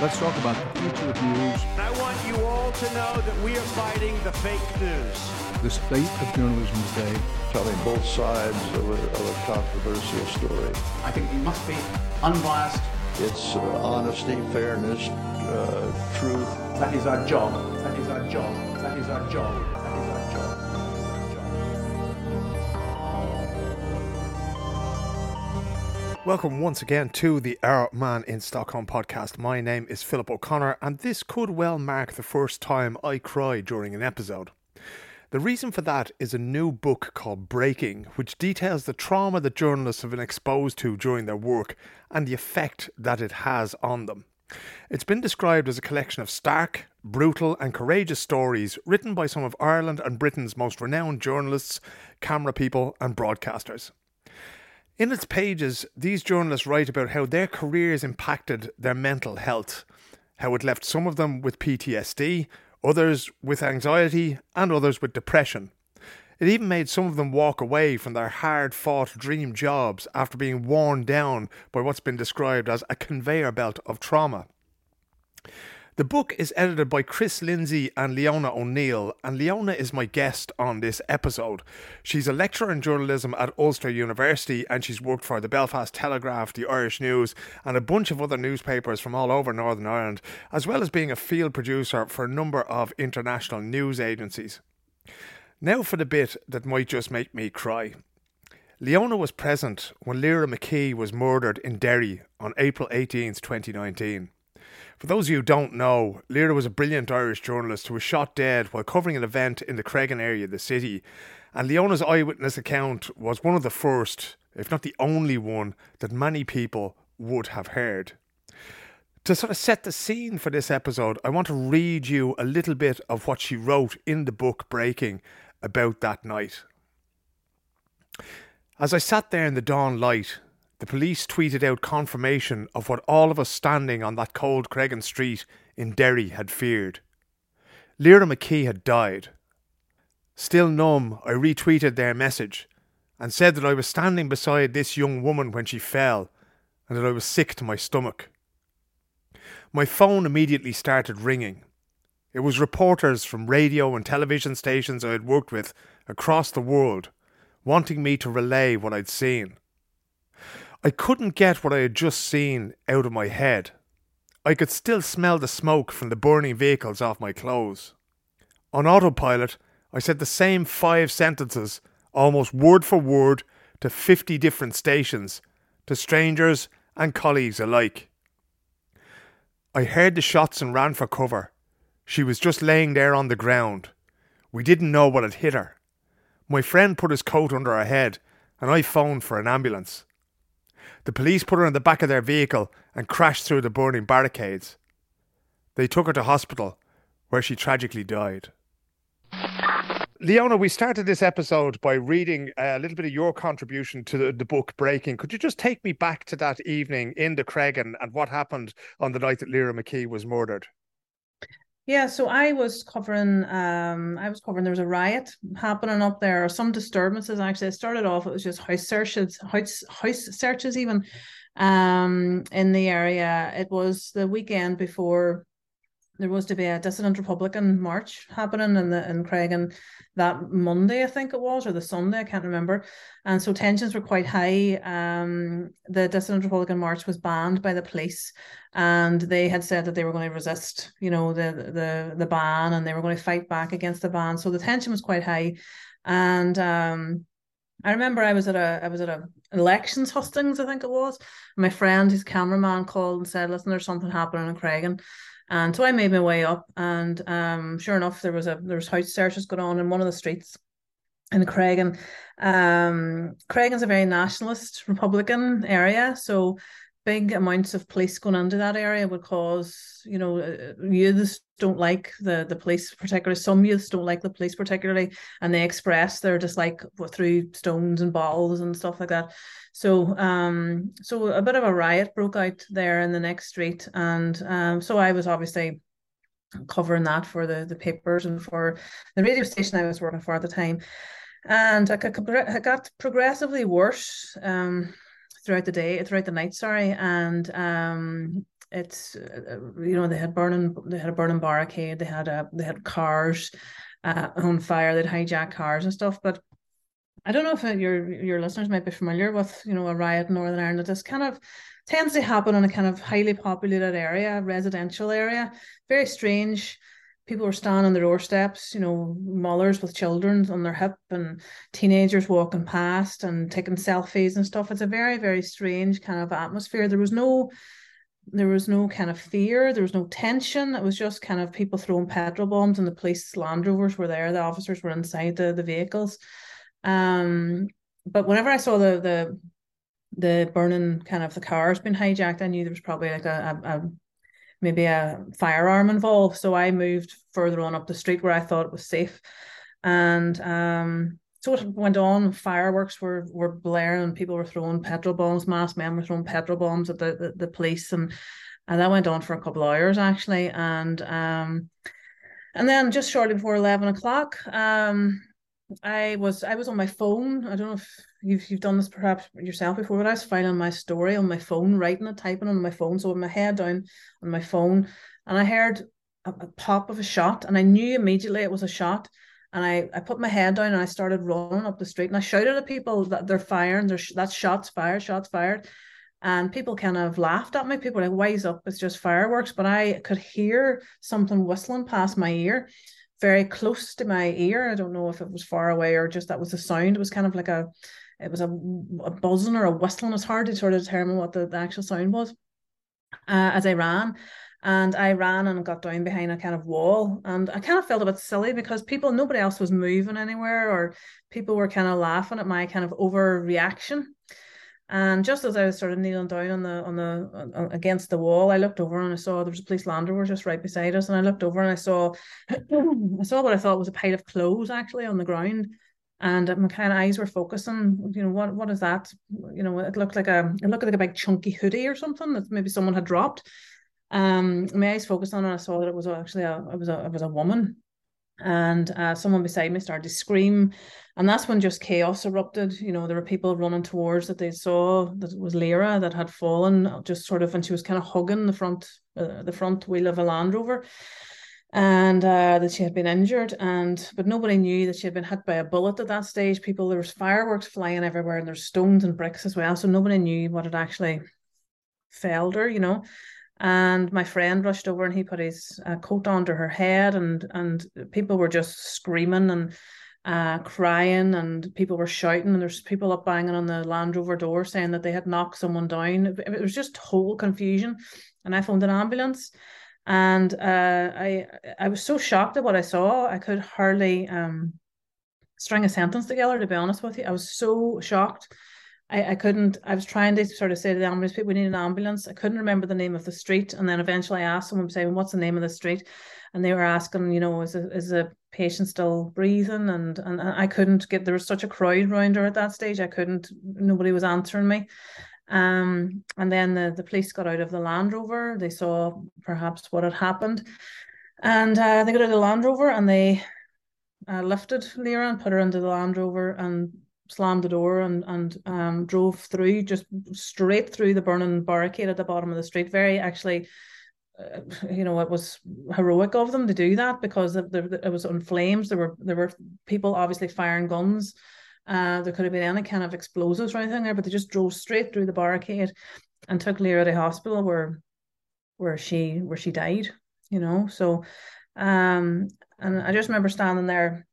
Let's talk about the future of news. I want you all to know that we are fighting the fake news. The state of journalism today. Telling both sides of a, of a controversial story. I think we must be unbiased. It's uh, honesty, fairness, uh, truth. That is our job. That is our job. That is our job. Welcome once again to the Our Man in Stockholm podcast. My name is Philip O'Connor, and this could well mark the first time I cry during an episode. The reason for that is a new book called Breaking, which details the trauma that journalists have been exposed to during their work and the effect that it has on them. It's been described as a collection of stark, brutal, and courageous stories written by some of Ireland and Britain's most renowned journalists, camera people, and broadcasters. In its pages, these journalists write about how their careers impacted their mental health, how it left some of them with PTSD, others with anxiety, and others with depression. It even made some of them walk away from their hard fought dream jobs after being worn down by what's been described as a conveyor belt of trauma. The book is edited by Chris Lindsay and Leona O'Neill, and Leona is my guest on this episode. She's a lecturer in journalism at Ulster University, and she's worked for the Belfast Telegraph, the Irish News, and a bunch of other newspapers from all over Northern Ireland, as well as being a field producer for a number of international news agencies. Now for the bit that might just make me cry. Leona was present when Lyra McKee was murdered in Derry on April 18th, 2019. For those of you who don't know, Lyra was a brilliant Irish journalist who was shot dead while covering an event in the Creggan area of the city. And Leona's eyewitness account was one of the first, if not the only one, that many people would have heard. To sort of set the scene for this episode, I want to read you a little bit of what she wrote in the book Breaking about that night. As I sat there in the dawn light, the police tweeted out confirmation of what all of us standing on that cold Creggan street in Derry had feared. Lyra McKee had died. Still numb, I retweeted their message and said that I was standing beside this young woman when she fell and that I was sick to my stomach. My phone immediately started ringing. It was reporters from radio and television stations I had worked with across the world wanting me to relay what I'd seen. I couldn't get what I had just seen out of my head. I could still smell the smoke from the burning vehicles off my clothes. On autopilot, I said the same five sentences, almost word for word, to 50 different stations, to strangers and colleagues alike. I heard the shots and ran for cover. She was just laying there on the ground. We didn't know what had hit her. My friend put his coat under her head, and I phoned for an ambulance. The police put her in the back of their vehicle and crashed through the burning barricades. They took her to hospital, where she tragically died. Leona, we started this episode by reading a little bit of your contribution to the, the, book Breaking. Could you just take me back to that evening in the Creggan and what happened on the night that Lyra McKee was murdered? Yeah, so I was covering um I was covering there was a riot happening up there or some disturbances actually. It started off it was just house searches, house house searches even um in the area. It was the weekend before there was to be a dissident Republican march happening in the in Creggan that Monday, I think it was, or the Sunday, I can't remember. And so tensions were quite high. Um, the dissident Republican march was banned by the police, and they had said that they were going to resist, you know, the the the ban, and they were going to fight back against the ban. So the tension was quite high, and um, I remember I was at a I was at a elections hustings, I think it was. My friend, his cameraman, called and said, "Listen, there's something happening in Creggan." And so I made my way up, and um, sure enough, there was a there was house searches going on in one of the streets in Creggan. Um, Creggan's a very nationalist Republican area, so big amounts of police going into that area would cause, you know, uh, youths don't like the the police particularly. Some youths don't like the police particularly, and they express their dislike through stones and bottles and stuff like that. So, um, so a bit of a riot broke out there in the next street, and um, so I was obviously covering that for the the papers and for the radio station I was working for at the time, and it got progressively worse. Um, throughout the day, throughout the night, sorry. And um, it's uh, you know they had burning they had a burning barricade they had a they had cars uh, on fire they'd hijack cars and stuff but I don't know if your your listeners might be familiar with you know a riot in Northern Ireland that just kind of tends to happen in a kind of highly populated area residential area very strange people were standing on their doorsteps, you know, mothers with children on their hip and teenagers walking past and taking selfies and stuff. It's a very, very strange kind of atmosphere. There was no there was no kind of fear, there was no tension. It was just kind of people throwing petrol bombs and the police Land Rovers were there, the officers were inside the, the vehicles. Um but whenever I saw the the the burning kind of the cars being hijacked, I knew there was probably like a, a, a maybe a firearm involved. So I moved further on up the street where I thought it was safe. And um, so it went on. Fireworks were were blaring, people were throwing petrol bombs. Masked men were throwing petrol bombs at the, the, the police, and and that went on for a couple of hours actually. And um, and then just shortly before eleven o'clock, um, I was I was on my phone. I don't know if you've you've done this perhaps yourself before, but I was filing my story on my phone, writing it, typing on my phone. So with my head down on my phone, and I heard a, a pop of a shot, and I knew immediately it was a shot. And I, I put my head down and I started running up the street and I shouted at people that they're firing, there's that's shots fired, shots fired. And people kind of laughed at me. People were like, wise up, it's just fireworks. But I could hear something whistling past my ear very close to my ear. I don't know if it was far away or just that was the sound. It was kind of like a it was a, a buzzing or a whistling. It's hard to sort of determine what the, the actual sound was uh, as I ran. And I ran and got down behind a kind of wall. And I kind of felt a bit silly because people, nobody else was moving anywhere, or people were kind of laughing at my kind of overreaction. And just as I was sort of kneeling down on the on the on, against the wall, I looked over and I saw there was a police Land Rover just right beside us. And I looked over and I saw I saw what I thought was a pile of clothes actually on the ground and my kind of eyes were focusing. You know, what what is that? You know, it looked like a it looked like a big chunky hoodie or something that maybe someone had dropped. Um, my eyes focused on it. I saw that it was actually a it was a it was a woman, and uh, someone beside me started to scream, and that's when just chaos erupted. You know, there were people running towards that they saw that it was Lyra that had fallen, just sort of, and she was kind of hugging the front uh, the front wheel of a Land Rover. And uh, that she had been injured and but nobody knew that she had been hit by a bullet at that stage. People there was fireworks flying everywhere and there's stones and bricks as well so nobody knew what had actually failed her you know and my friend rushed over and he put his uh, coat under her head and and people were just screaming and uh, crying and people were shouting and there's people up banging on the Land Rover door saying that they had knocked someone down. It, was just whole confusion, and I phoned an ambulance and uh, I I was so shocked at what I saw. I could hardly um, string a sentence together. To be honest with you, I was so shocked. I, I couldn't. I was trying to sort of say to the ambulance people, "We need an ambulance." I couldn't remember the name of the street, and then eventually I asked someone, saying, "What's the name of the street?" And they were asking, you know, is a, is a patient still breathing? And and I couldn't get. There was such a crowd around her at that stage. I couldn't. Nobody was answering me. Um, and then the, the police got out of the Land Rover. They saw perhaps what had happened. And uh, they got out of the Land Rover and they uh, lifted Lyra and put her into the Land Rover and slammed the door and and um, drove through just straight through the burning barricade at the bottom of the street. Very actually, uh, you know, it was heroic of them to do that because it, it was on flames. There were there were people obviously firing guns uh, there could have been any kind of explosives or anything there, but they just drove straight through the barricade and took Lyra to hospital where where she where she died. You know, so um, and I just remember standing there.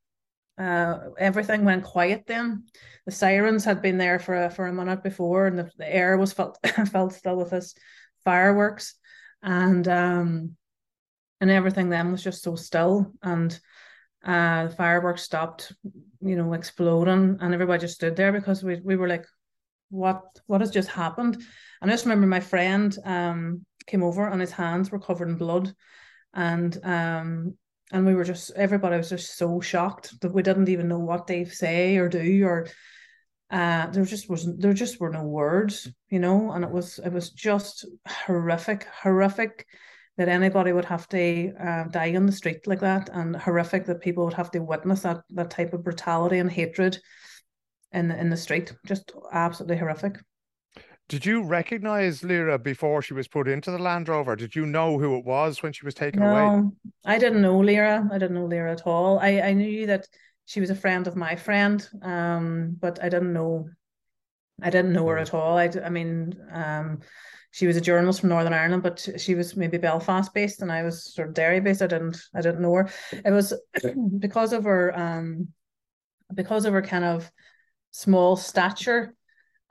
Uh, everything went quiet then. The sirens had been there for a, for a minute before, and the, the air was felt felt still with this fireworks, and um, and everything then was just so still and uh, the fireworks stopped, you know, exploding, and everybody just stood there because we we were like, what what has just happened? And I just remember my friend um came over and his hands were covered in blood, and um and we were just everybody was just so shocked that we didn't even know what they say or do or uh there just wasn't there just were no words you know and it was it was just horrific horrific that anybody would have to uh, die on the street like that, and horrific that people would have to witness that that type of brutality and hatred in the, in the street. Just absolutely horrific. Did you recognize Lyra before she was put into the Land Rover? Did you know who it was when she was taken no, away? I didn't know Lyra. I didn't know Lyra at all. I, I knew that she was a friend of my friend, um, but I didn't know I didn't know her at all. I, I mean, um, she was a journalist from Northern Ireland, but she was maybe Belfast based, and I was sort of Derry based. I didn't, I didn't know her. It was because of her, um, because of her kind of small stature.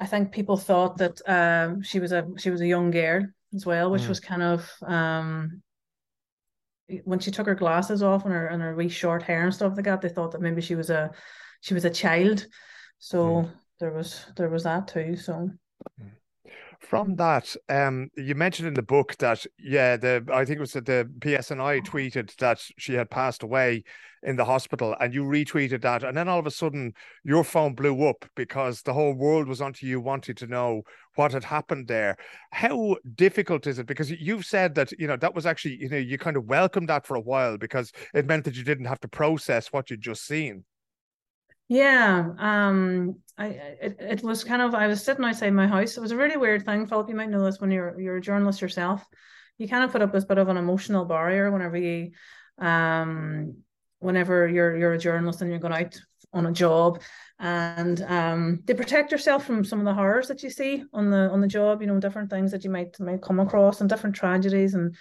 I think people thought that um, she was a she was a young girl as well, which mm. was kind of um, when she took her glasses off and her and her wee short hair and stuff like that. They thought that maybe she was a she was a child. So. Mm there was there was that too. So from that, um, you mentioned in the book that yeah, the I think it was that the PSNI tweeted that she had passed away in the hospital, and you retweeted that, and then all of a sudden your phone blew up because the whole world was onto you, wanting to know what had happened there. How difficult is it? Because you've said that you know that was actually you know you kind of welcomed that for a while because it meant that you didn't have to process what you'd just seen. Yeah, um, I it, it was kind of I was sitting outside my house. It was a really weird thing, Philip. You might know this when you're you're a journalist yourself. You kind of put up this bit of an emotional barrier whenever you, um, whenever you're you're a journalist and you're going out on a job, and um, they protect yourself from some of the horrors that you see on the on the job. You know, different things that you might might come across and different tragedies and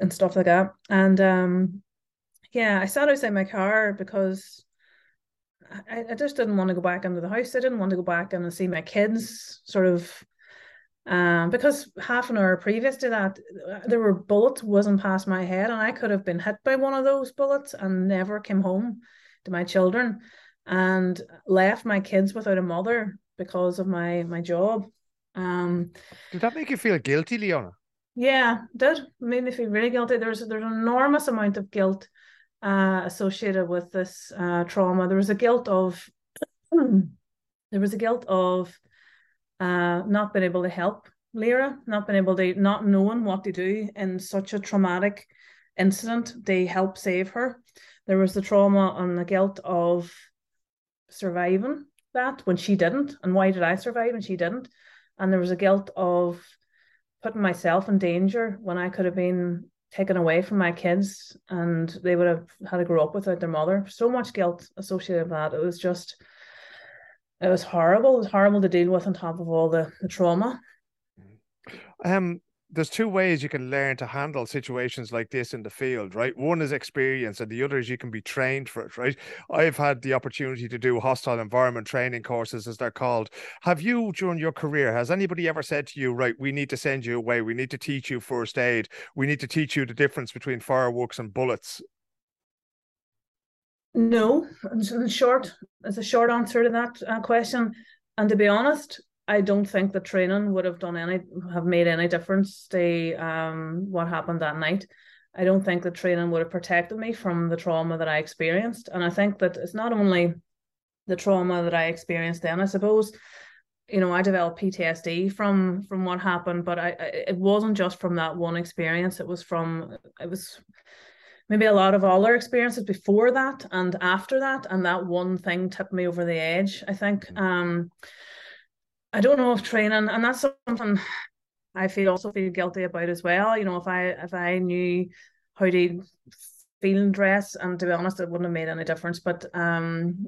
and stuff like that. And um, yeah, I sat outside my car because I, I just didn't want to go back into the house. I didn't want to go back in and see my kids sort of um, because half an hour previous to that, there were bullets whizzing past my head, and I could have been hit by one of those bullets and never came home to my children, and left my kids without a mother because of my my job. Um, did that make you feel guilty, Leona? Yeah, did made me feel really guilty. There's there's an enormous amount of guilt uh, associated with this uh, trauma. There was a guilt of there was a guilt of uh, not being able to help Lyra, not being able to not knowing what to do in such a traumatic incident. They help save her. There was the trauma and the guilt of surviving that when she didn't, and why did I survive and she didn't? And there was a guilt of putting myself in danger when I could have been taken away from my kids and they would have had to grow up without their mother. So much guilt associated with that. It was just it was horrible. It was horrible to deal with on top of all the, the trauma. Um there's two ways you can learn to handle situations like this in the field, right? One is experience, and the other is you can be trained for it, right? I've had the opportunity to do hostile environment training courses, as they're called. Have you, during your career, has anybody ever said to you, right, we need to send you away, we need to teach you first aid, we need to teach you the difference between fireworks and bullets? No, in short, as a short answer to that uh, question. And to be honest, I don't think the training would have done any have made any difference to um what happened that night. I don't think the training would have protected me from the trauma that I experienced. And I think that it's not only the trauma that I experienced then, I suppose, you know, I developed PTSD from from what happened, but I, I it wasn't just from that one experience. It was from it was maybe a lot of other experiences before that and after that. And that one thing tipped me over the edge, I think. Mm. Um I don't know if training, and that's something I feel also feel guilty about as well. You know, if I if I knew how to feel and dress, and to be honest, it wouldn't have made any difference. But um,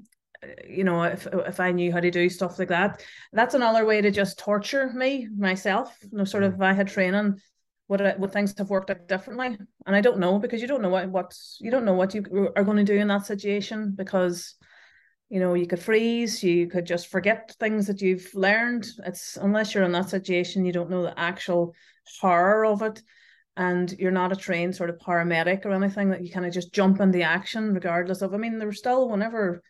you know, if if I knew how to do stuff like that, that's another way to just torture me myself. You know, sort of if I had training, would I, would things have worked out differently? And I don't know because you don't know what what's you don't know what you are going to do in that situation because you know you could freeze you could just forget things that you've learned. It's unless you're in that situation you don't know the actual horror of it. And you're not a trained sort of paramedic or anything that you kind of just jump into action regardless of i mean there were still whenever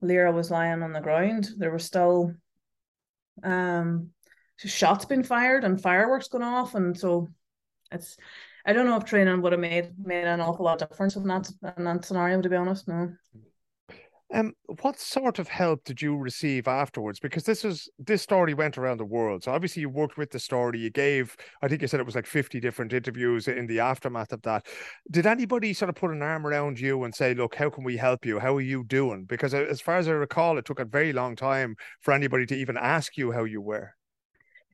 lyra was lying on the ground there were still um shots being fired and fireworks going off. And so it's i don't know if training would have made made an awful lot of difference in that in that scenario to be honest no um, what sort of help did you receive afterwards? Because this was this story went around the world. So obviously you worked with the story. You gave, I think you said it was like fifty different interviews in the aftermath of that. Did anybody sort of put an arm around you and say, "Look, how can we help you? How are you doing?" Because uh, as far as I recall, it took a very long time for anybody to even ask you how you were.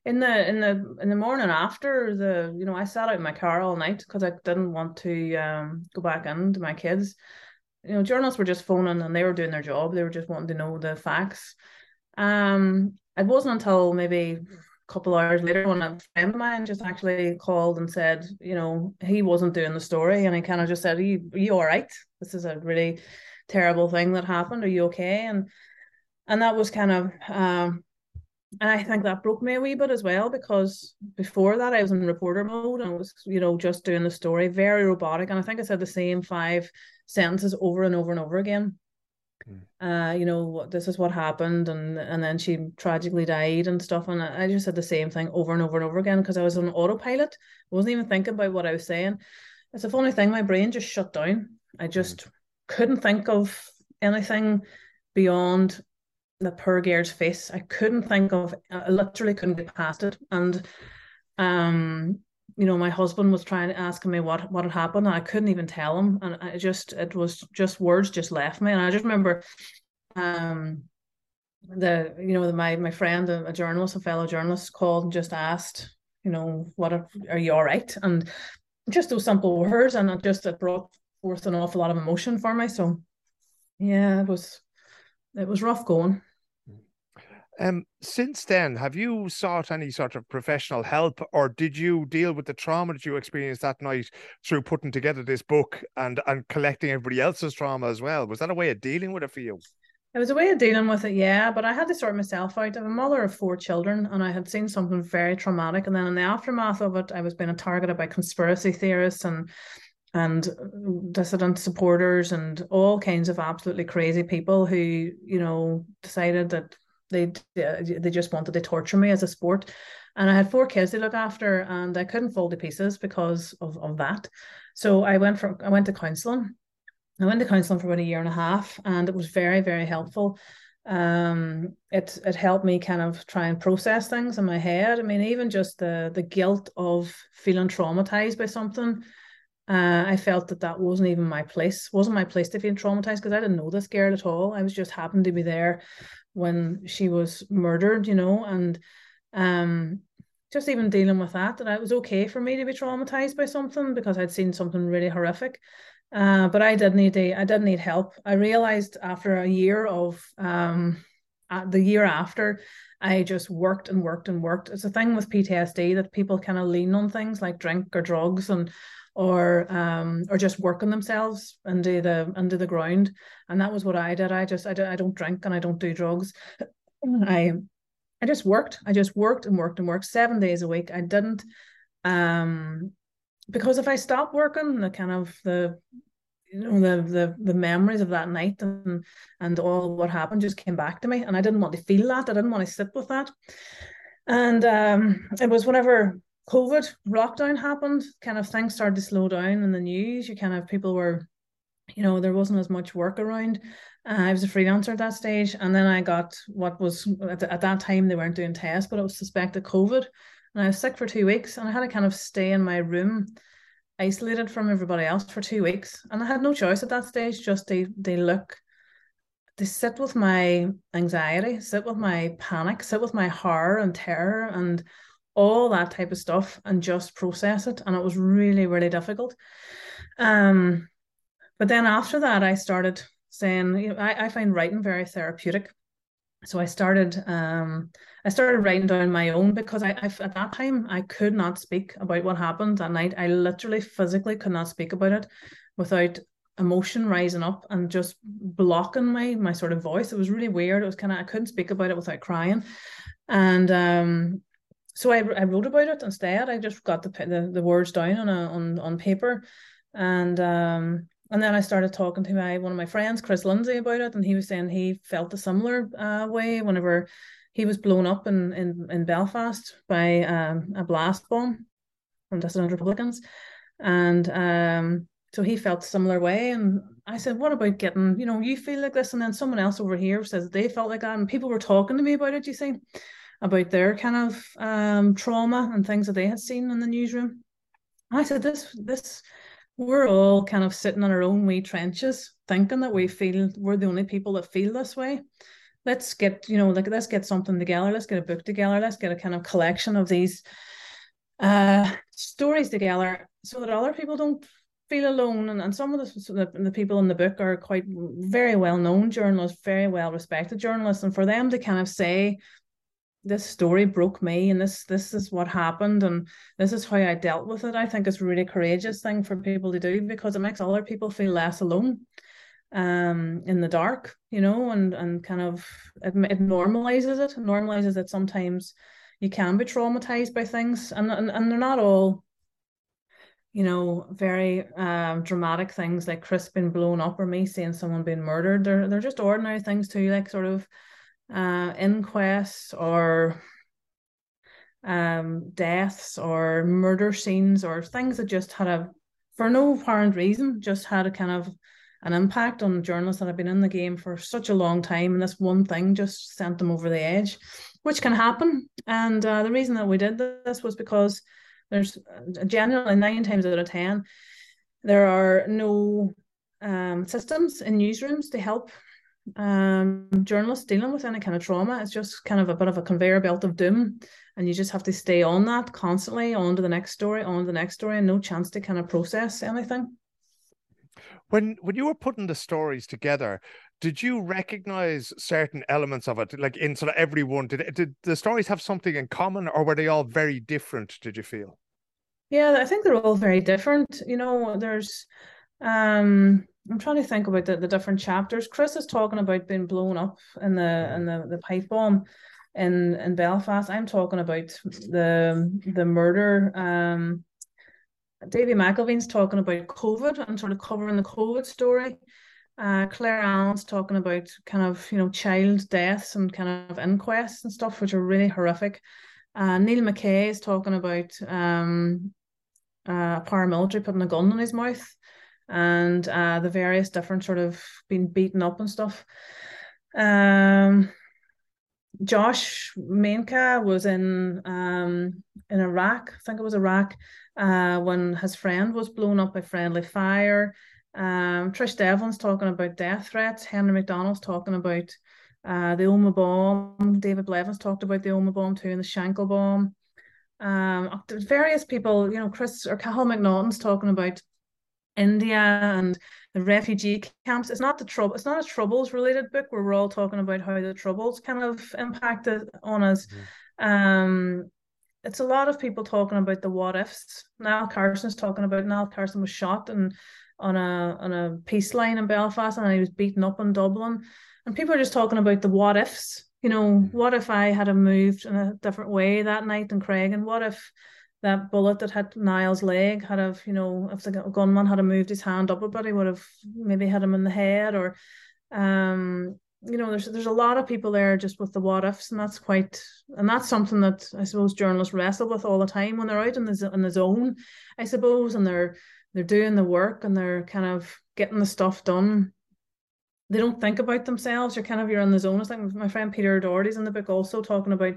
in the in the in the morning after the you know I sat out in my car all night because I didn't want to um go back into my kids. You know, journalists were just phoning and they were doing their job. They were just wanting to know the facts. Um, it wasn't until maybe a couple hours later when a friend of mine just actually called and said, you know, he wasn't doing the story and he kind of just said, are you, are you all right? This is a really terrible thing that happened. Are you okay? And and that was kind of um and I think that broke me a wee bit as well because before that I was in reporter mode and I was, you know, just doing the story, very robotic. And I think I said the same five sentences over and over and over again. Mm. Uh, you know, this is what happened, and and then she tragically died and stuff. And I just said the same thing over and over and over again because I was on autopilot. I wasn't even thinking about what I was saying. It's a funny thing, my brain just shut down. I just mm. couldn't think of anything beyond the poor girl's face. I couldn't think of, I literally couldn't get past it. And, um, you know, my husband was trying to ask me what what had happened, and I couldn't even tell him. And I just, it was just words just left me. And I just remember, um, the you know, the, my my friend, a, a journalist, a fellow journalist, called and just asked, you know, what are, are you all right? And just those simple words, and it just it brought forth an awful lot of emotion for me. So, yeah, it was it was rough going. Um, since then, have you sought any sort of professional help, or did you deal with the trauma that you experienced that night through putting together this book and and collecting everybody else's trauma as well? Was that a way of dealing with it for you? It was a way of dealing with it, yeah. But I had to sort myself out. I'm a mother of four children, and I had seen something very traumatic. And then in the aftermath of it, I was being targeted by conspiracy theorists and and dissident supporters and all kinds of absolutely crazy people who, you know, decided that they they just wanted to torture me as a sport. And i had four kids to look after and i couldn't fall to pieces because of, of that. So i went from i went to counseling i went to counseling for about a year and a half and it was very very helpful. Um it it helped me kind of try and process things in my head. I mean even just the the guilt of feeling traumatized by something uh, I felt that that wasn't even my place, wasn't my place to feel traumatized because I didn't know this girl at all. I was just happened to be there when she was murdered, you know, and um just even dealing with that, that it was okay for me to be traumatized by something because I'd seen something really horrific. Uh, but I did need I did need help. I realized after a year of um, the year after, I just worked and worked and worked. It's a thing with PTSD that people kind of lean on things like drink or drugs and or um or just work on themselves under the under the ground. And that was what i did. I just i, don't, I don't drink and i don't do drugs. I i just worked. I just worked and worked and worked seven days a week. I didn't um because if i stopped working the kind of the you know the the the memories of that night and and all what happened just came back to me. And i didn't want to feel that. I didn't want to sit with that. And um it was whenever COVID lockdown happened, kind of things started to slow down in the news. You kind of people were, you know, there wasn't as much work around. Uh, I was a freelancer at that stage, and then I got what was at, at that time they weren't doing tests, but it was suspected COVID, and I was sick for two weeks, and I had to kind of stay in my room, isolated from everybody else for two weeks, and I had no choice at that stage just they they look to sit with my anxiety, sit with my panic, sit with my horror and terror and all that type of stuff and just process it. And it was really, really difficult. Um, but then after that, I started saying, you know, I, I find writing very therapeutic. So I started, um, I started writing down my own because I, I, at that time I could not speak about what happened that night. I literally physically could not speak about it without emotion rising up and just blocking my my sort of voice. It was really weird. It was kind of I couldn't speak about it without crying, and um, so I, I wrote about it instead. I just got the the, the words down on a on on paper, and um and then I started talking to my one of my friends, Chris Lindsay, about it, and he was saying he felt a similar uh, way whenever he was blown up in in, in Belfast by um, a blast bomb from dissident Republicans, and um so he felt a similar way. And i said what about getting you know you feel like this? And then someone else over here says they felt like that. And people were talking to me about it you see about their kind of um, trauma and things that they had seen in the newsroom. I said, this, this, we're all kind of sitting in our own wee trenches, thinking that we feel we're the only people that feel this way. let's get you know like let's get something together let's get a book together let's get a kind of collection of these uh stories together so that other people don't feel alone and, and some of the, the, the people in the book are quite very well known journalists very well respected journalists and for them to kind of say this story broke me and this this is what happened and this is how I dealt with it I think it's a really courageous thing for people to do because it makes other people feel less alone um in the dark you know and and kind of it, it normalizes it normalizes that sometimes you can be traumatized by things and and, and they're not all you know very um dramatic things like Chris being blown up or me seeing someone being murdered they're they're just ordinary things too like sort of uh inquests or um deaths or murder scenes or things that just had a for no apparent reason just had a kind of an impact on journalists that have been in the game for such a long time, and this one thing just sent them over the edge, which can happen. And uh, the reason that we did this was because there's uh, generally nine times out of ten there are no um, systems in newsrooms to help um, journalists dealing with any kind of trauma. It's just kind of a bit of a conveyor belt of doom, and you just have to stay on that constantly, on to the next story, on to the next story, and no chance to kind of process anything. When when you were putting the stories together did you recognize certain elements of it like in sort of everyone did did the stories have something in common or were they all very different did you feel? Yeah i think they're all very different. You know there's um i'm trying to think about the, the different chapters chris is talking about being blown up in the mm. in the, the pipe bomb in in belfast i'm talking about the the murder um Davy McElveen's talking about COVID and sort of covering the COVID story. Uh, Claire Allen's talking about kind of you know child deaths and kind of inquests and stuff, which are really horrific. Uh, Neil McKay is talking about um, uh, paramilitary putting a gun in his mouth and uh, the various different sort of being beaten up and stuff. Um, Josh Menka was in um, in Iraq, I think it was Iraq, uh, when his friend was blown up by friendly fire. Um, Trish Devlin's talking about death threats. Henry McDonald's talking about uh, the Omagh bomb. David Blevins talked about the Omagh bomb too, and the Shankill bomb. Um, various people, you know, Chris or Cathal McNaughton's talking about India and the refugee camps. It's not the trouble. It's not a troubles related book where we're all talking about how the troubles kind of impacted on us. Mm-hmm. Um, it's a lot of people talking about the what ifs. Niall Carson's talking about Niall Carson was shot and on a on a peace line in Belfast and he was beaten up in Dublin. And people are just talking about the what ifs. You know, what if I had moved in a different way that night in Craig? And what if that bullet that hit Niall's leg had have, you know, if the gunman had moved his hand up a bit, he would have maybe hit him in the head or um you know, there's there's a lot of people there just with the what ifs, and that's quite, and that's something that I suppose journalists wrestle with all the time when they're out in the in the zone, I suppose, and they're they're doing the work and they're kind of getting the stuff done. They don't think about themselves. You're kind of you're in the zone. It's like my friend Peter Doherty's in the book also talking about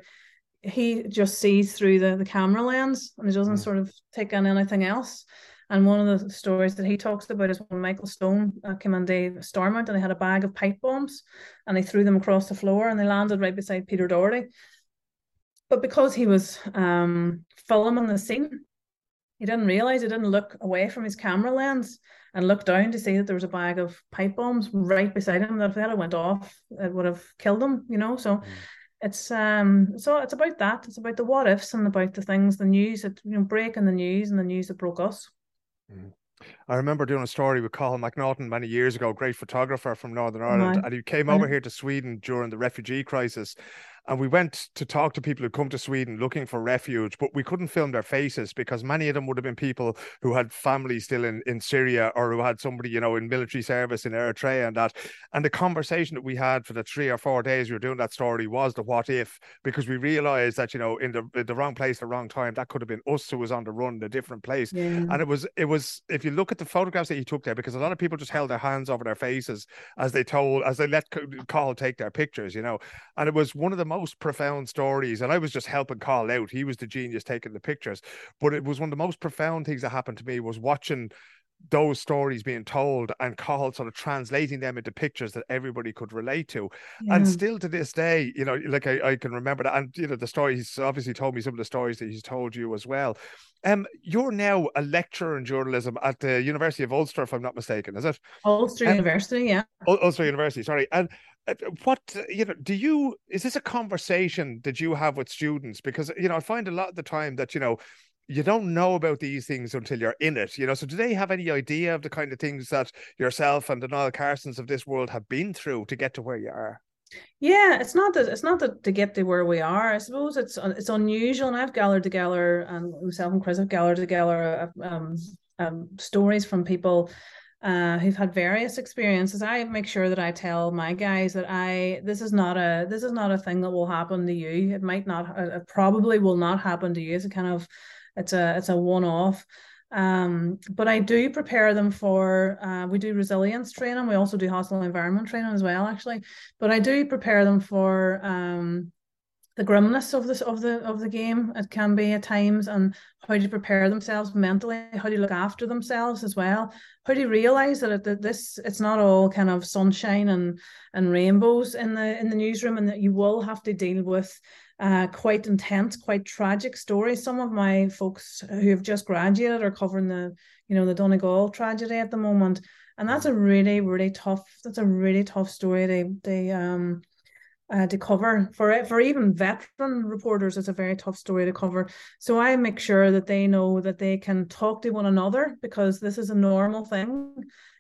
he just sees through the, the camera lens and he doesn't mm. sort of take in anything else. And one of the stories that he talks about is when Michael Stone uh, came on the Stormont and they had a bag of pipe bombs and they threw them across the floor and they landed right beside Peter Doherty. But because he was um, filming the scene, he didn't realize he didn't look away from his camera lens and look down to see that there was a bag of pipe bombs right beside him that if that had went off, it would have killed him, you know. So mm. It's um so it's about that. It's about the what ifs and about the things, the news that you know, breaking the news and the news that broke us. Mm. I remember doing a story with Cathal McNaughton many years ago, great photographer from Northern Ireland, and he came over here to Sweden during the refugee crisis. And we went to talk to people who come to Sweden looking for refuge, but we couldn't film their faces because many of them would have been people who had families still in, in Syria or who had somebody, you know, in military service in Eritrea and that. And the conversation that we had for the three or four days we were doing that story was the what if, because we realized that, you know, in the in the wrong place, the wrong time, that could have been us who was on the run in a different place. Yeah. And it was, it was, if you look at the photographs that he took there, because a lot of people just held their hands over their faces as they told, as they let Cathal take their pictures, you know, and it was one of the most profound stories. And I was just helping Cathal out. He was the genius taking the pictures. But it was one of the most profound things that happened to me was watching those stories being told and called sort of translating them into pictures that everybody could relate to. Yeah. And still to this day, you know, like I, I can remember that. And, you know, the story he's obviously told me some of the stories that he's told you as well. Um, you're now a lecturer in journalism at the University of Ulster, if I'm not mistaken, is it? Ulster um, University, yeah. Ulster University, sorry. And what you know do you is this a conversation that you have with students because you know i find a lot of the time that you know you don't know about these things until you're in it, you know. So, do they have any idea of the kind of things that yourself and the Niall Carsons of this world have been through to get to where you are? Yeah, it's not that it's not that to get to where we are. I suppose it's it's unusual, and I've gathered together, and myself and Chris have gathered together uh, um, um, stories from people uh, who've had various experiences. I make sure that I tell my guys that I this is not a this is not a thing that will happen to you. It might not, it probably will not happen to you. It's a kind of it's a it's a one off. Um, but I do prepare them for uh, we do resilience training. We also do hostile environment training as well, actually. But I do prepare them for um, the grimness of this of the of the game. It can be at times, and how to prepare themselves mentally, how to look after themselves as well, how to realize that, it, that this it's not all kind of sunshine and and rainbows in the in the newsroom, and that you will have to deal with uh, quite intense, quite tragic stories. Some of my folks who have just graduated are covering the, you know, the Donegal tragedy at the moment, and that's a really, really tough. That's a really tough story. They, they, um, uh, to cover for for even veteran reporters. It's a very tough story to cover. So I make sure that they know that they can talk to one another because this is a normal thing.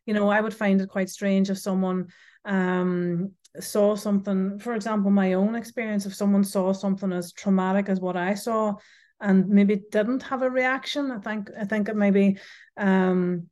You know, I would find it quite strange if someone um saw something, for example, my own experience, if someone saw something as traumatic as what I saw and maybe didn't have a reaction, I think I think it maybe um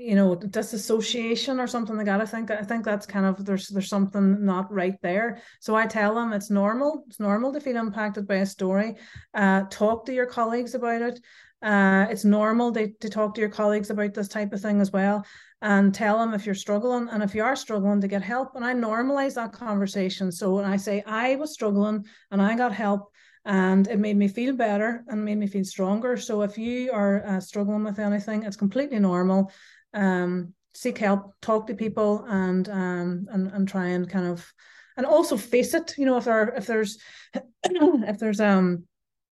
you know disassociation or something like that. I think I think that's kind of there's there's something not right there. So I tell them it's normal. It's normal to feel impacted by a story. Uh, talk to your colleagues about it. Uh, it's normal to, to talk to your colleagues about this type of thing as well and tell them if you're struggling and if you are struggling to get help. And I normalize that conversation. So when I say I was struggling and I got help and it made me feel better and made me feel stronger. So if you are uh, struggling with anything, it's completely normal. Um, seek help, talk to people, and um, and and try and kind of and also face it. You know, if there if there's if there's um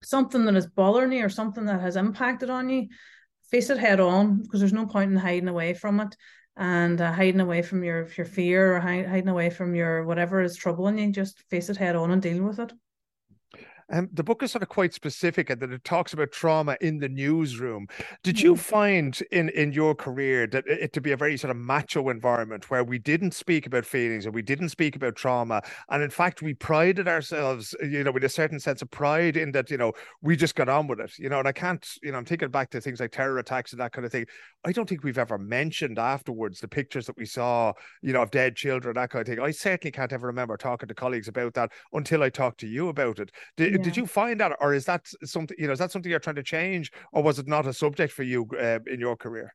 something that is bothering you or something that has impacted on you, face it head on because there's no point in hiding away from it and uh, hiding away from your your fear or hiding away from your whatever is troubling you. Just face it head on and deal with it. Um, the book is sort of quite specific and that it talks about trauma in the newsroom. Did you find in in your career that it to be a very sort of macho environment where we didn't speak about feelings and we didn't speak about trauma, and in fact we prided ourselves, you know, with a certain sense of pride in that, you know, we just got on with it, you know. And I can't, you know, I'm thinking back to things like terror attacks and that kind of thing. I don't think we've ever mentioned afterwards the pictures that we saw, you know, of dead children, that kind of thing. I certainly can't ever remember talking to colleagues about that until I talked to you about it. Did, yeah. did you find that, or is that something you know? Is that something you're trying to change, or was it not a subject for you uh, in your career?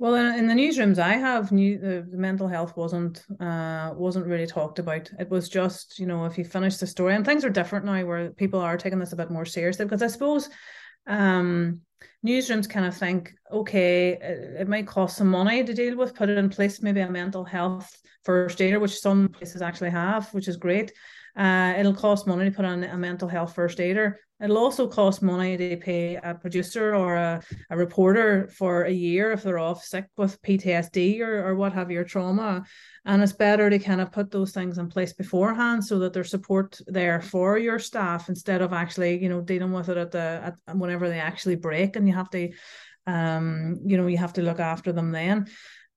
Well, in, in, the newsrooms I have, new, the, the, mental health wasn't uh, wasn't really talked about. It was just you know if you finish the story, and things are different now, where people are taking this a bit more seriously. Because I suppose um, newsrooms kind of think, okay, it, it, might cost some money to deal with, put it in place, maybe a mental health first aider, which some places actually have, which is great. Uh, it'll cost money to put on a mental health first aider. It'll also cost money to pay a producer or a, a reporter for a year if they're off sick with PTSD or, or what have your trauma. And it's better to kind of put those things in place beforehand so that there's support there for your staff instead of actually, you know, dealing with it at the at whenever they actually break and you have to um, you know, you have to look after them then.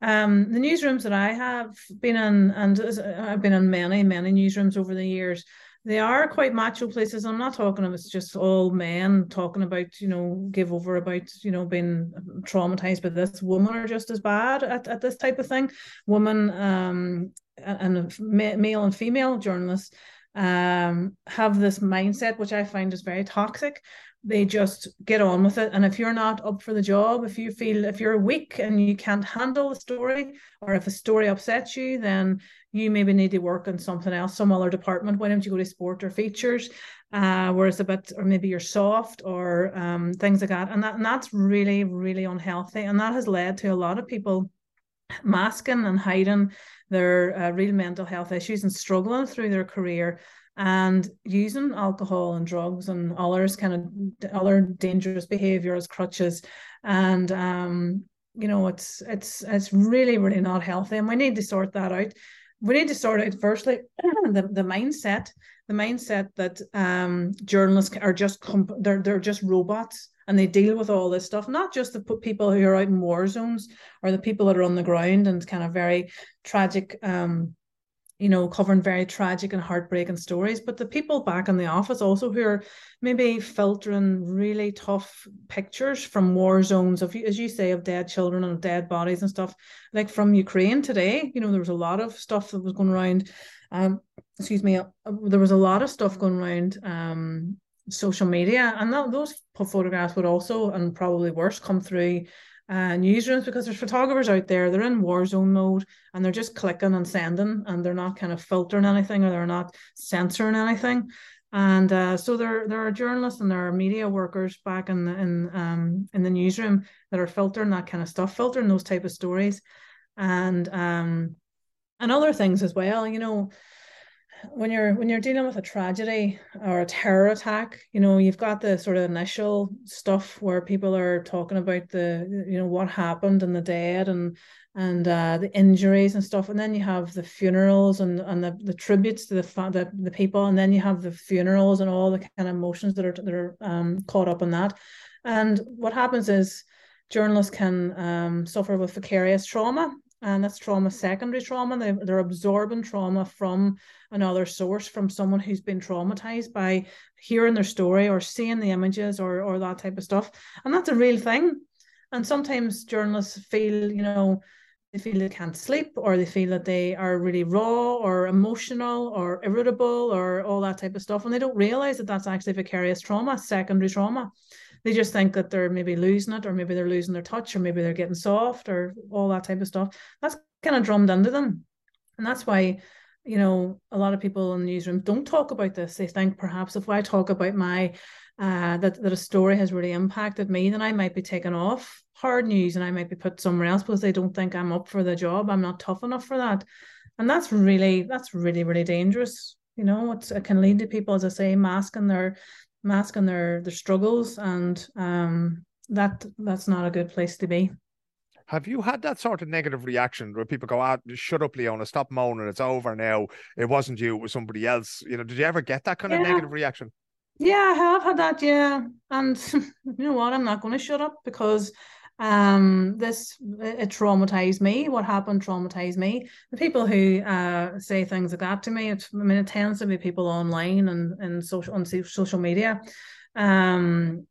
Um, the newsrooms that I have been in, and I've been in many, many newsrooms over the years, they are quite macho places. I'm not talking it's just all men talking about, you know, give over about, you know, being traumatized by this. Women are just as bad at, at this type of thing. Women um, and male and female journalists um, have this mindset, which I find is very toxic, they just get on with it. And if you're not up for the job, if you feel if you're weak and you can't handle the story, or if a story upsets you, then you maybe need to work on something else, some other department. Why don't you go to sport or features? uh, where it's a bit, or maybe you're soft or um, things like that. And, that. and that's really, really unhealthy. And that has led to a lot of people masking and hiding their uh, real mental health issues and struggling through their career and using alcohol and drugs and others kind of other dangerous behavior as crutches. And um you know it's it's it's really really not healthy. And we need to sort that out. We need to sort out firstly the, the mindset the mindset that um journalists are just comp- they're they're just robots and they deal with all this stuff. Not just the people who are out in war zones or the people that are on the ground and kind of very tragic um you know, covering very tragic and heartbreaking stories, but the people back in the office also who are maybe filtering really tough pictures from war zones of, as you say, of dead children and dead bodies and stuff, like from Ukraine today. You know, there was a lot of stuff that was going around. Um, excuse me, uh, there was a lot of stuff going around um, social media, and that, those photographs would also, and probably worse, come through uh, newsrooms because there's photographers out there they're in war zone mode and they're just clicking and sending and they're not kind of filtering anything or they're not censoring anything. And uh, so there there are journalists and there are media workers back in the in um in the newsroom that are filtering that kind of stuff filtering those type of stories. And um and other things as well you know when you're when you're dealing with a tragedy or a terror attack you know you've got the sort of initial stuff where people are talking about the you know what happened and the dead and and uh, the injuries and stuff. And then you have the funerals and and the, the tributes to the, the the people. And then you have the funerals and all the kind of emotions that are that are um, caught up in that. And what happens is journalists can um, suffer with vicarious trauma and that's trauma secondary trauma. They, they're absorbing trauma from another source from someone who's been traumatized by hearing their story or seeing the images or or that type of stuff. And that's a real thing. And sometimes journalists feel you know they feel they can't sleep or they feel that they are really raw or emotional or irritable or all that type of stuff. And they don't realize that that's actually vicarious trauma secondary trauma they just think that they're maybe losing it or maybe they're losing their touch or maybe they're getting soft or all that type of stuff. That's kind of drummed into them. And that's why you know a lot of people in the newsroom don't talk about this. They think perhaps if i talk about my uh, that that a story has really impacted me then i might be taken off hard news and i might be put somewhere else because they don't think i'm up for the job. I'm not tough enough for that. And that's really that's really really dangerous. You know it's, it can lead to people as i say masking their masking their their struggles and um that that's not a good place to be have you had that sort of negative reaction where people go, "Ah, shut up, Leona, stop moaning, it's over now. It wasn't you, it was somebody else." You know, did you ever get that kind yeah. of negative reaction? Yeah, I have had that. Yeah, and you know what? I'm not going to shut up because um this it traumatized me. What happened traumatized me. The people who uh say things like that to me it, i mean it tends to be people online and and social on social media. Um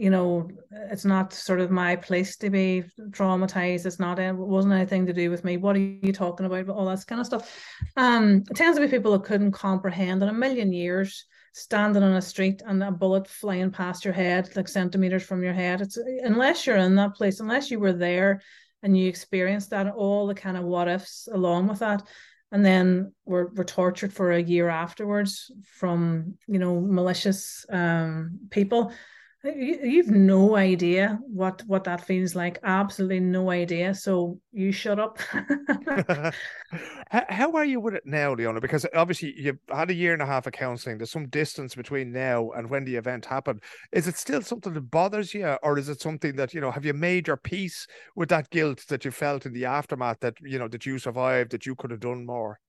you know, it's not sort of my place to be traumatized. It's not, it wasn't anything to do with me. What are you talking about? All that kind of stuff. Um, it tends to be people that couldn't comprehend in a million years standing on a street and a bullet flying past your head, like centimeters from your head. It's unless you're in that place, unless you were there and you experienced that, all the kind of what ifs along with that. And then we're, we're tortured for a year afterwards from, you know, malicious um, people You've no idea what what that feels like. Absolutely no idea. So you shut up. how, are you with it now, Leona? Because obviously you've had a year and a half of counselling. There's some distance between now and when the event happened. Is it still something that bothers you, or is it something that you know? Have you made your peace with that guilt that you felt in the aftermath? That you know that you survived, that you could have done more.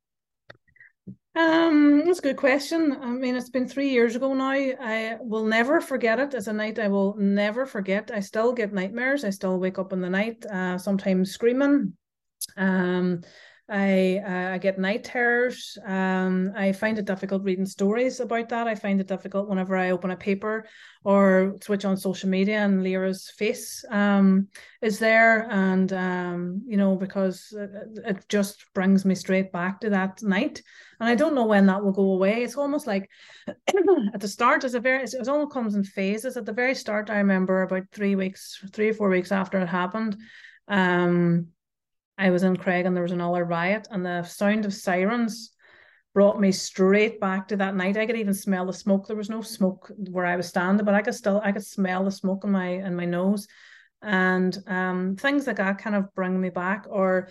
Um, that's a good question. I mean, it's been three years ago now. I will never forget it. as a night I will never forget. I still get nightmares. I still wake up in the night, uh, sometimes screaming. Um, I uh, I get night terrors. Um, I find it difficult reading stories about that. I find it difficult whenever I open a paper or switch on social media and Lyra's face um, is there, and um, you know because it, just brings me straight back to that night, and I don't know when that will go away. It's almost like at the start, it's a very it almost comes in phases. At the very start, I remember about three weeks, three or four weeks after it happened. Um, I was in Creggan there was another riot, and the sound of sirens brought me straight back to that night. I could even smell the smoke. There was no smoke where I was standing, but I could still I could smell the smoke in my in my nose. And um, things like that kind of bring me back. Or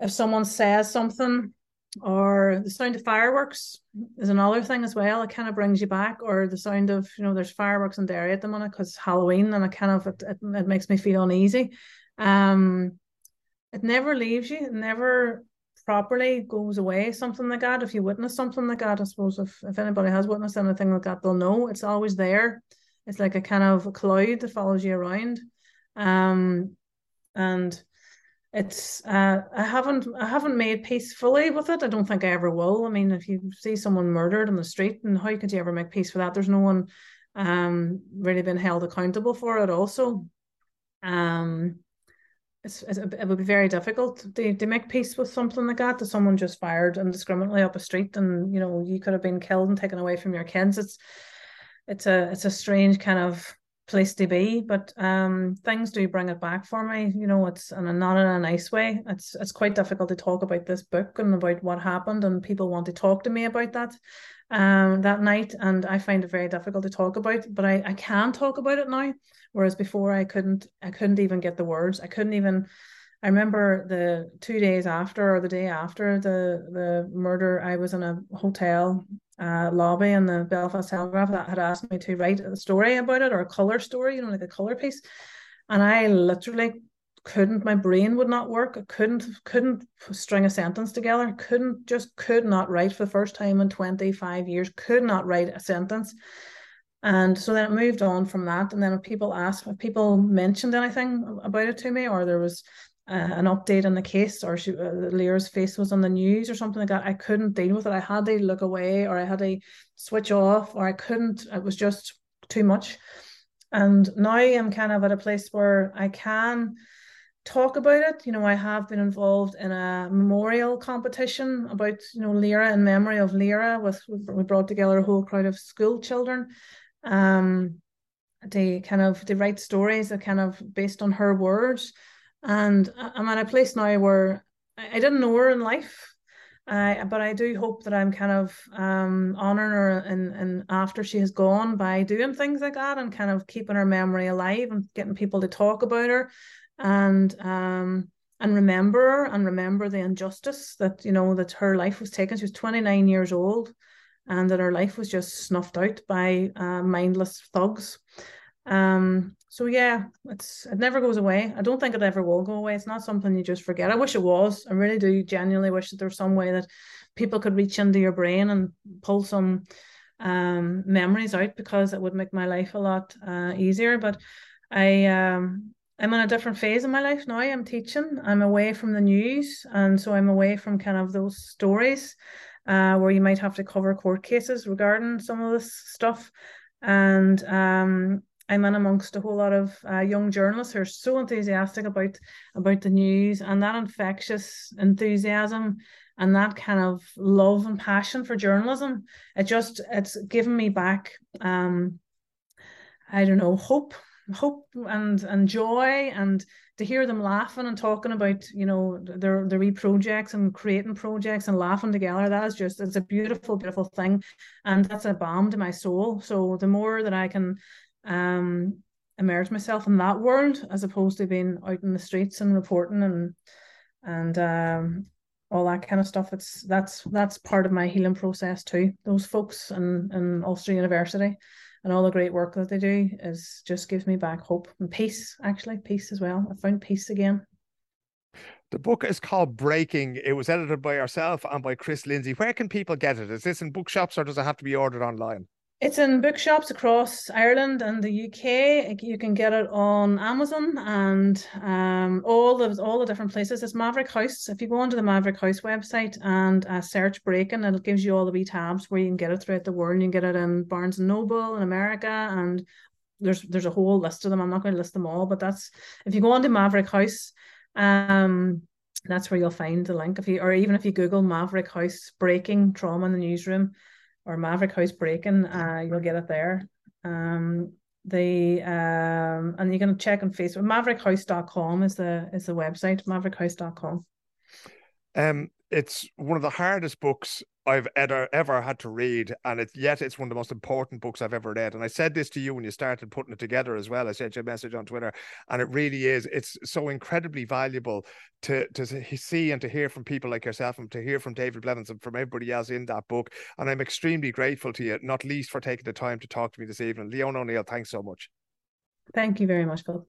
if someone says something, or the sound of fireworks is another thing as well. It kind of brings you back, or the sound of you know there's fireworks in Derry at the moment because Halloween, and it kind of it, it, it makes me feel uneasy. Um, it never leaves you. It never properly goes away. Something like that. If you witness something like that, I suppose if if anybody has witnessed anything like that, they'll know it's always there. It's like a kind of cloud that follows you around. Um, and it's uh, I haven't I haven't made peace fully with it. I don't think I ever will. I mean, if you see someone murdered on the street, and how could you ever make peace for that? There's no one um really been held accountable for it. Also, um, it's, it would be very difficult to, to make peace with something like that. That someone just fired indiscriminately up a street, and you know you could have been killed and taken away from your kids. It's it's a it's a strange kind of place to be but um things do bring it back for me you know it's and not in a nice way it's it's quite difficult to talk about this book and about what happened and people want to talk to me about that um that night and i find it very difficult to talk about but i i can talk about it now whereas before i couldn't i couldn't even get the words i couldn't even I remember the two days after or the day after the the murder, I was in a hotel uh, lobby in the Belfast Telegraph that had asked me to write a story about it or a color story, you know, like a color piece. And I literally couldn't, my brain would not work. I couldn't, couldn't string a sentence together. Couldn't, just could not write for the first time in 25 years, could not write a sentence. And so then it moved on from that. And then if people asked, if people mentioned anything about it to me, or there was uh, an update on the case or she, uh, Leah's face was on the news or something like that, I couldn't deal with it. I had to look away or I had to switch off or I couldn't. It was just too much. And now I'm kind of at a place where I can talk about it. You know, I have been involved in a memorial competition about, you know, Lyra in memory of Lyra with we brought together a whole crowd of school children. Um they kind of they write stories that kind of based on her words and I'm at a place now where I didn't know her in life. But I do hope that I'm kind of um, honoring her and and after she has gone by doing things like that and kind of keeping her memory alive and getting people to talk about her and um and remember and remember the injustice that you know that her life was taken. She was 29 years old and that her life was just snuffed out by uh, mindless thugs. Um, so yeah, it's it never goes away. I don't think it ever will go away. It's not something you just forget. I wish it was. I really do genuinely wish that there's some way that people could reach into your brain and pull some um, memories out because it would make my life a lot uh, easier. But I um, I'm in a different phase in my life now. I'm teaching. I'm away from the news, and so I'm away from kind of those stories uh, where you might have to cover court cases regarding some of this stuff. And um, I'm in amongst a whole lot of uh, young journalists who are so enthusiastic about about the news and that infectious enthusiasm and that kind of love and passion for journalism. It just it's given me back um I don't know hope hope and and joy and to hear them laughing and talking about you know their their wee projects and creating projects and laughing together that is just it's a beautiful beautiful thing and that's a balm to my soul so the more that i can um immerse myself in that world as opposed to being out in the streets and reporting and and um all that kind of stuff. It's that's that's part of my healing process too. Those folks in, in Ulster University and all the great work that they do is just gives me back hope and peace, actually, peace as well. I found peace again. The book is called Breaking. It was edited by yourself and by Chris Lindsay. Where can people get it? Is this in bookshops or does it have to be ordered online? It's in bookshops across Ireland and the UK. You can get it on Amazon and um, all the all the different places. It's Maverick House. If you go onto the Maverick House website and uh, search Breaking, it gives you all the wee tabs where you can get it throughout the world. You can get it in Barnes and Noble in America, and there's there's a whole list of them. I'm not going to list them all, but that's if you go onto Maverick House, um, that's where you'll find the link. If you or even if you Google Maverick House Breaking Trauma in the Newsroom or Maverick House Breaking, uh, you'll get it there. Um, the um, and you can check on Facebook. Maverickhouse.com is the is the website. Maverickhouse.com. Um, it's one of the hardest books I've ever ever had to read, and it, yet it's one of the most important books I've ever read. And I said this to you when you started putting it together as well. I sent you a message on Twitter, and it really is. It's so incredibly valuable to to see and to hear from people like yourself, and to hear from David Blevins and from everybody else in that book. And I'm extremely grateful to you, not least for taking the time to talk to me this evening. Leona O'Neill, thanks so much. Thank you very much, Phil.